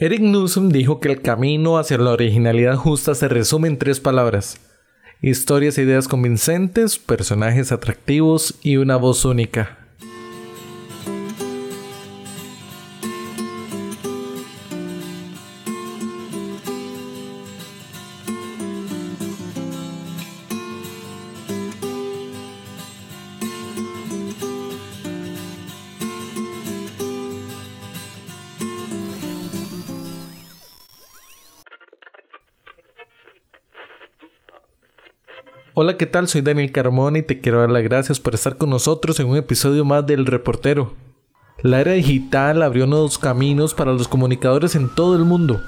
Eric Newsom dijo que el camino hacia la originalidad justa se resume en tres palabras. Historias e ideas convincentes, personajes atractivos y una voz única. Hola, ¿qué tal? Soy Daniel Carmona y te quiero dar las gracias por estar con nosotros en un episodio más del Reportero. La era digital abrió nuevos caminos para los comunicadores en todo el mundo.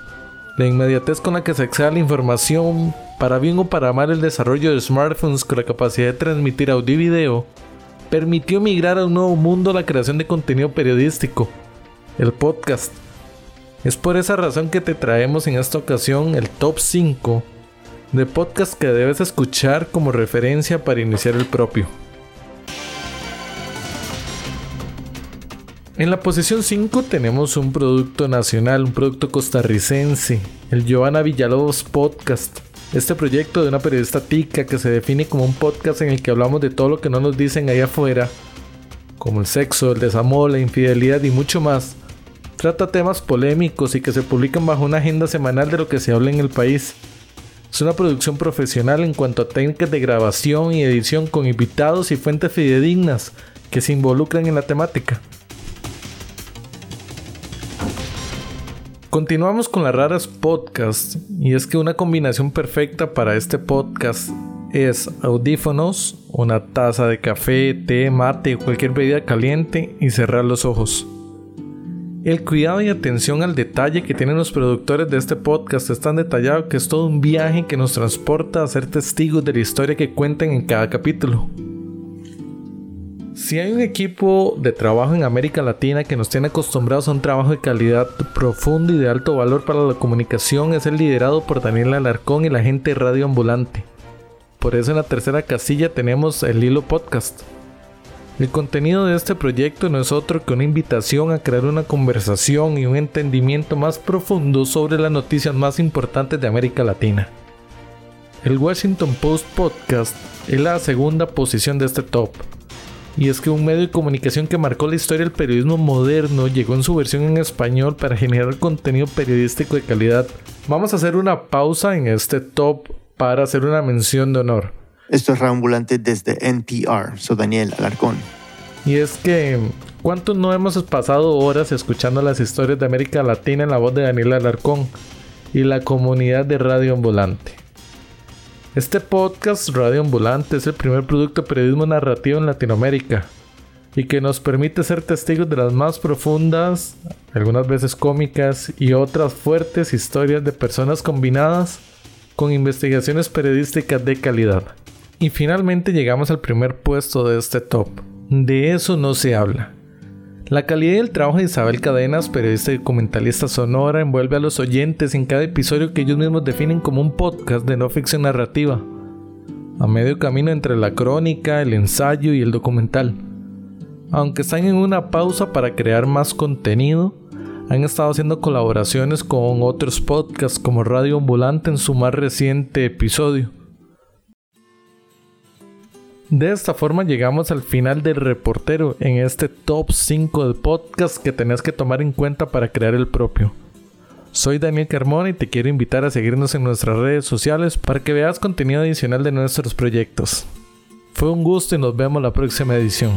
La inmediatez con la que se accede a la información, para bien o para mal el desarrollo de smartphones con la capacidad de transmitir audio y video, permitió migrar a un nuevo mundo la creación de contenido periodístico, el podcast. Es por esa razón que te traemos en esta ocasión el top 5 de podcast que debes escuchar como referencia para iniciar el propio. En la posición 5 tenemos un producto nacional, un producto costarricense, el Giovanna Villalobos Podcast. Este proyecto de una periodista tica que se define como un podcast en el que hablamos de todo lo que no nos dicen allá afuera, como el sexo, el desamor, la infidelidad y mucho más. Trata temas polémicos y que se publican bajo una agenda semanal de lo que se habla en el país. Es una producción profesional en cuanto a técnicas de grabación y edición con invitados y fuentes fidedignas que se involucran en la temática. Continuamos con las raras podcasts y es que una combinación perfecta para este podcast es audífonos, una taza de café, té, mate o cualquier bebida caliente y cerrar los ojos. El cuidado y atención al detalle que tienen los productores de este podcast es tan detallado que es todo un viaje que nos transporta a ser testigos de la historia que cuentan en cada capítulo. Si hay un equipo de trabajo en América Latina que nos tiene acostumbrados a un trabajo de calidad profundo y de alto valor para la comunicación es el liderado por Daniel Alarcón y la gente Radio Ambulante. Por eso en la tercera casilla tenemos el Hilo Podcast el contenido de este proyecto no es otro que una invitación a crear una conversación y un entendimiento más profundo sobre las noticias más importantes de América Latina. El Washington Post Podcast es la segunda posición de este top. Y es que un medio de comunicación que marcó la historia del periodismo moderno llegó en su versión en español para generar contenido periodístico de calidad. Vamos a hacer una pausa en este top para hacer una mención de honor. Esto es Reambulante desde NPR. Soy Daniel Alarcón. Y es que, ¿cuántos no hemos pasado horas escuchando las historias de América Latina en la voz de Daniel Alarcón y la comunidad de Radio Ambulante? Este podcast Radio Ambulante es el primer producto de periodismo narrativo en Latinoamérica y que nos permite ser testigos de las más profundas, algunas veces cómicas y otras fuertes historias de personas combinadas con investigaciones periodísticas de calidad. Y finalmente llegamos al primer puesto de este top. De eso no se habla. La calidad del trabajo de Isabel Cadenas, periodista y documentalista sonora, envuelve a los oyentes en cada episodio que ellos mismos definen como un podcast de no ficción narrativa, a medio camino entre la crónica, el ensayo y el documental. Aunque están en una pausa para crear más contenido, han estado haciendo colaboraciones con otros podcasts como Radio Ambulante en su más reciente episodio. De esta forma llegamos al final del reportero en este top 5 de podcast que tenés que tomar en cuenta para crear el propio. Soy Daniel Carmona y te quiero invitar a seguirnos en nuestras redes sociales para que veas contenido adicional de nuestros proyectos. Fue un gusto y nos vemos la próxima edición.